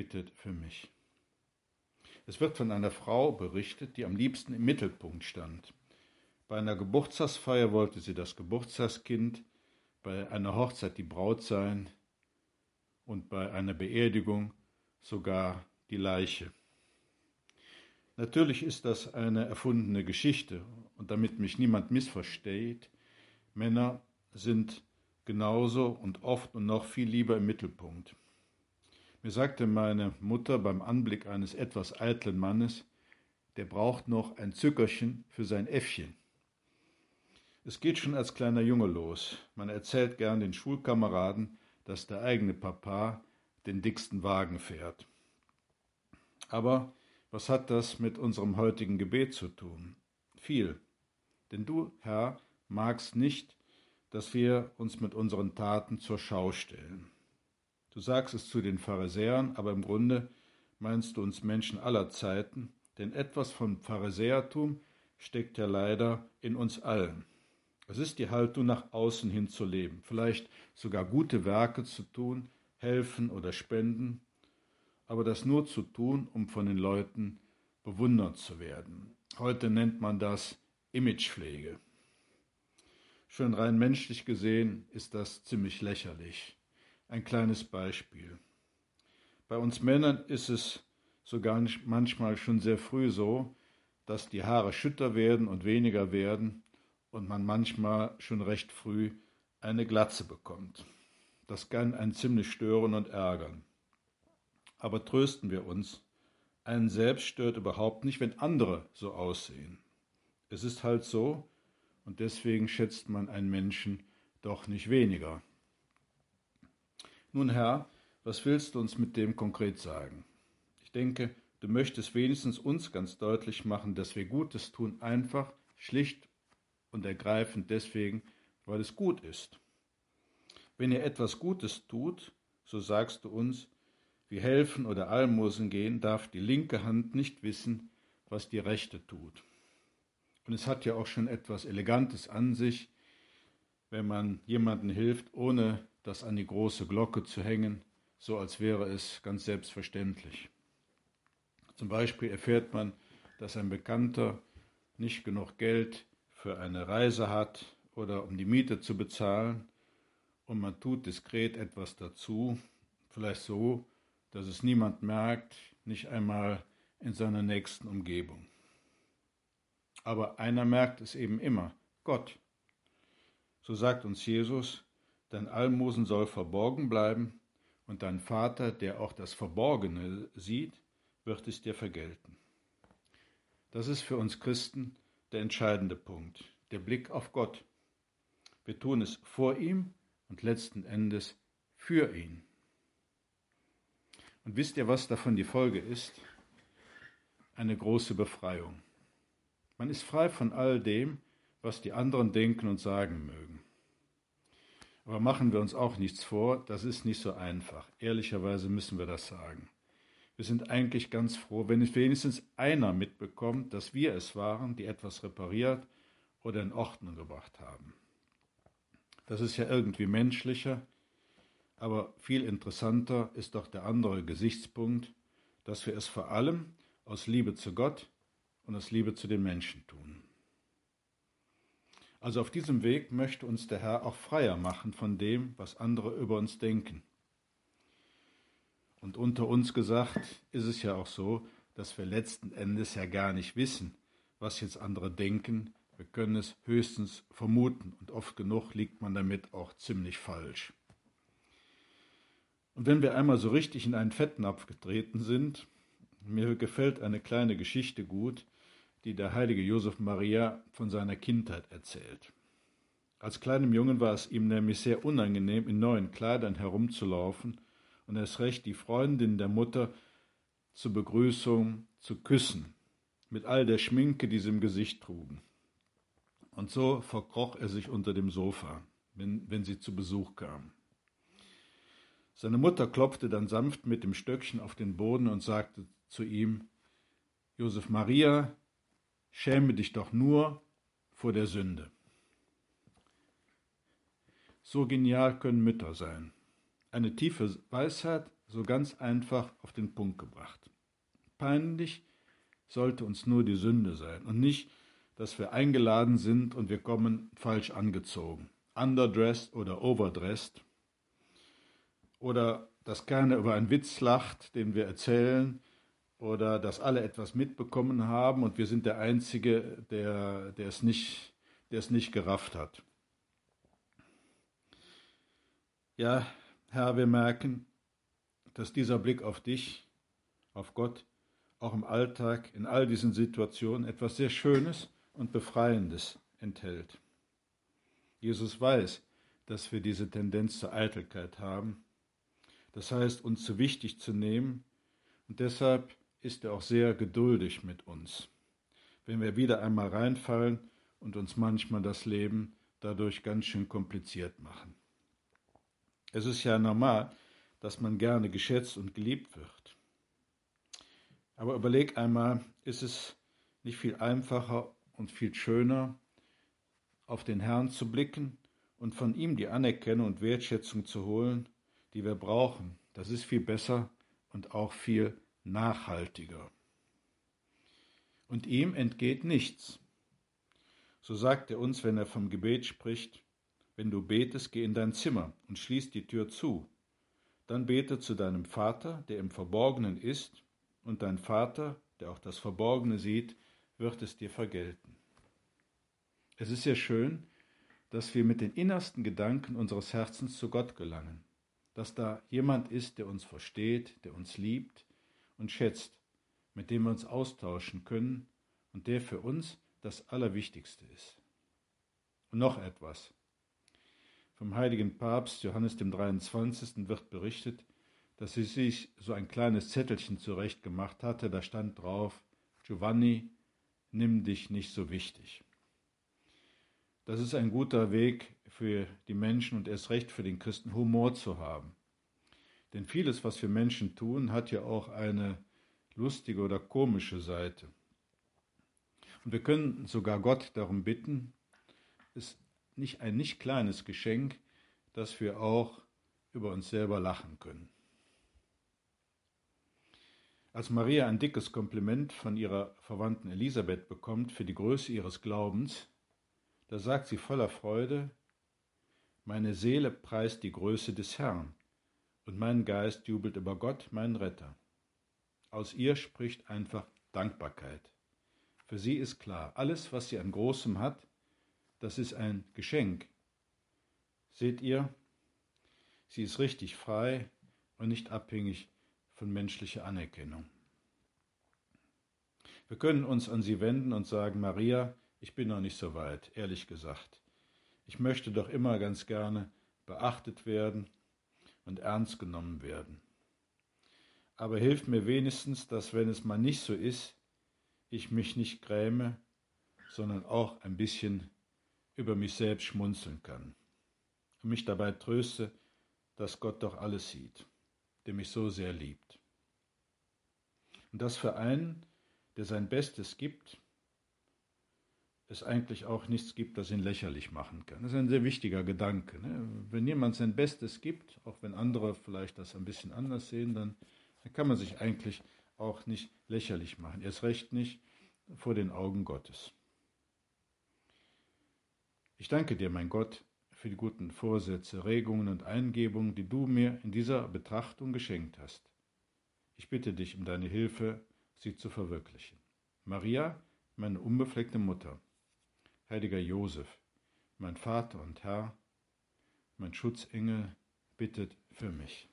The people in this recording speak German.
bittet für mich. Es wird von einer Frau berichtet, die am liebsten im Mittelpunkt stand. Bei einer Geburtstagsfeier wollte sie das Geburtstagskind, bei einer Hochzeit die Braut sein und bei einer Beerdigung sogar die Leiche. Natürlich ist das eine erfundene Geschichte und damit mich niemand missversteht, Männer sind genauso und oft und noch viel lieber im Mittelpunkt. Mir sagte meine Mutter beim Anblick eines etwas eitlen Mannes, der braucht noch ein Zückerchen für sein Äffchen. Es geht schon als kleiner Junge los. Man erzählt gern den Schulkameraden, dass der eigene Papa den dicksten Wagen fährt. Aber was hat das mit unserem heutigen Gebet zu tun? Viel. Denn du, Herr, magst nicht, dass wir uns mit unseren Taten zur Schau stellen. Du sagst es zu den Pharisäern, aber im Grunde meinst du uns Menschen aller Zeiten, denn etwas von Pharisäertum steckt ja leider in uns allen. Es ist die Haltung, nach außen hin zu leben, vielleicht sogar gute Werke zu tun, helfen oder spenden, aber das nur zu tun, um von den Leuten bewundert zu werden. Heute nennt man das Imagepflege. Schon rein menschlich gesehen ist das ziemlich lächerlich. Ein kleines Beispiel. Bei uns Männern ist es sogar manchmal schon sehr früh so, dass die Haare schütter werden und weniger werden und man manchmal schon recht früh eine Glatze bekommt. Das kann einen ziemlich stören und ärgern. Aber trösten wir uns, einen selbst stört überhaupt nicht, wenn andere so aussehen. Es ist halt so, und deswegen schätzt man einen Menschen doch nicht weniger. Nun Herr, was willst du uns mit dem konkret sagen? Ich denke, du möchtest wenigstens uns ganz deutlich machen, dass wir Gutes tun, einfach, schlicht und ergreifend deswegen, weil es gut ist. Wenn ihr etwas Gutes tut, so sagst du uns, wie helfen oder Almosen gehen, darf die linke Hand nicht wissen, was die rechte tut. Und es hat ja auch schon etwas Elegantes an sich, wenn man jemandem hilft, ohne das an die große Glocke zu hängen, so als wäre es ganz selbstverständlich. Zum Beispiel erfährt man, dass ein Bekannter nicht genug Geld für eine Reise hat oder um die Miete zu bezahlen und man tut diskret etwas dazu, vielleicht so, dass es niemand merkt, nicht einmal in seiner nächsten Umgebung. Aber einer merkt es eben immer, Gott. So sagt uns Jesus, Dein Almosen soll verborgen bleiben, und dein Vater, der auch das Verborgene sieht, wird es dir vergelten. Das ist für uns Christen der entscheidende Punkt, der Blick auf Gott. Wir tun es vor ihm und letzten Endes für ihn. Und wisst ihr, was davon die Folge ist? Eine große Befreiung. Man ist frei von all dem, was die anderen denken und sagen mögen. Aber machen wir uns auch nichts vor, das ist nicht so einfach. Ehrlicherweise müssen wir das sagen. Wir sind eigentlich ganz froh, wenn es wenigstens einer mitbekommt, dass wir es waren, die etwas repariert oder in Ordnung gebracht haben. Das ist ja irgendwie menschlicher, aber viel interessanter ist doch der andere Gesichtspunkt, dass wir es vor allem aus Liebe zu Gott und aus Liebe zu den Menschen tun. Also auf diesem Weg möchte uns der Herr auch freier machen von dem, was andere über uns denken. Und unter uns gesagt ist es ja auch so, dass wir letzten Endes ja gar nicht wissen, was jetzt andere denken. Wir können es höchstens vermuten und oft genug liegt man damit auch ziemlich falsch. Und wenn wir einmal so richtig in einen Fettnapf getreten sind, mir gefällt eine kleine Geschichte gut, die der heilige Josef Maria von seiner Kindheit erzählt. Als kleinem Jungen war es ihm nämlich sehr unangenehm, in neuen Kleidern herumzulaufen, und erst recht die Freundin der Mutter zur Begrüßung zu küssen, mit all der Schminke, die sie im Gesicht trugen. Und so verkroch er sich unter dem Sofa, wenn, wenn sie zu Besuch kam. Seine Mutter klopfte dann sanft mit dem Stöckchen auf den Boden und sagte zu ihm, Josef Maria, schäme dich doch nur vor der Sünde. So genial können Mütter sein. Eine tiefe Weisheit, so ganz einfach auf den Punkt gebracht. Peinlich sollte uns nur die Sünde sein und nicht, dass wir eingeladen sind und wir kommen falsch angezogen, underdressed oder overdressed oder dass keiner über einen Witz lacht, den wir erzählen oder dass alle etwas mitbekommen haben und wir sind der Einzige, der, der, es, nicht, der es nicht gerafft hat. Ja, Herr, wir merken, dass dieser Blick auf dich, auf Gott, auch im Alltag, in all diesen Situationen etwas sehr Schönes und Befreiendes enthält. Jesus weiß, dass wir diese Tendenz zur Eitelkeit haben, das heißt uns zu wichtig zu nehmen, und deshalb ist er auch sehr geduldig mit uns, wenn wir wieder einmal reinfallen und uns manchmal das Leben dadurch ganz schön kompliziert machen. Es ist ja normal, dass man gerne geschätzt und geliebt wird. Aber überleg einmal, ist es nicht viel einfacher und viel schöner, auf den Herrn zu blicken und von ihm die Anerkennung und Wertschätzung zu holen, die wir brauchen. Das ist viel besser und auch viel nachhaltiger. Und ihm entgeht nichts. So sagt er uns, wenn er vom Gebet spricht, wenn du betest, geh in dein Zimmer und schließ die Tür zu. Dann bete zu deinem Vater, der im Verborgenen ist, und dein Vater, der auch das Verborgene sieht, wird es dir vergelten. Es ist sehr schön, dass wir mit den innersten Gedanken unseres Herzens zu Gott gelangen, dass da jemand ist, der uns versteht, der uns liebt, und schätzt, mit dem wir uns austauschen können und der für uns das Allerwichtigste ist. Und noch etwas. Vom heiligen Papst Johannes dem 23. wird berichtet, dass sie sich so ein kleines Zettelchen zurechtgemacht hatte, da stand drauf, Giovanni, nimm dich nicht so wichtig. Das ist ein guter Weg für die Menschen und erst recht für den Christen, Humor zu haben. Denn vieles, was wir Menschen tun, hat ja auch eine lustige oder komische Seite. Und wir können sogar Gott darum bitten, ist nicht ein nicht kleines Geschenk, dass wir auch über uns selber lachen können. Als Maria ein dickes Kompliment von ihrer Verwandten Elisabeth bekommt für die Größe ihres Glaubens, da sagt sie voller Freude, Meine Seele preist die Größe des Herrn und mein Geist jubelt über Gott, meinen Retter. Aus ihr spricht einfach Dankbarkeit. Für sie ist klar, alles, was sie an Großem hat, das ist ein Geschenk. Seht ihr, sie ist richtig frei und nicht abhängig von menschlicher Anerkennung. Wir können uns an sie wenden und sagen, Maria, ich bin noch nicht so weit, ehrlich gesagt. Ich möchte doch immer ganz gerne beachtet werden und ernst genommen werden. Aber hilft mir wenigstens, dass wenn es mal nicht so ist, ich mich nicht gräme, sondern auch ein bisschen über mich selbst schmunzeln kann und mich dabei tröste, dass Gott doch alles sieht, der mich so sehr liebt. Und dass für einen, der sein Bestes gibt, es eigentlich auch nichts gibt, das ihn lächerlich machen kann. Das ist ein sehr wichtiger Gedanke. Ne? Wenn jemand sein Bestes gibt, auch wenn andere vielleicht das ein bisschen anders sehen, dann, dann kann man sich eigentlich auch nicht lächerlich machen. Erst recht nicht vor den Augen Gottes. Ich danke dir, mein Gott, für die guten Vorsätze, Regungen und Eingebungen, die du mir in dieser Betrachtung geschenkt hast. Ich bitte dich um deine Hilfe, sie zu verwirklichen. Maria, meine unbefleckte Mutter, heiliger Josef, mein Vater und Herr, mein Schutzengel, bittet für mich.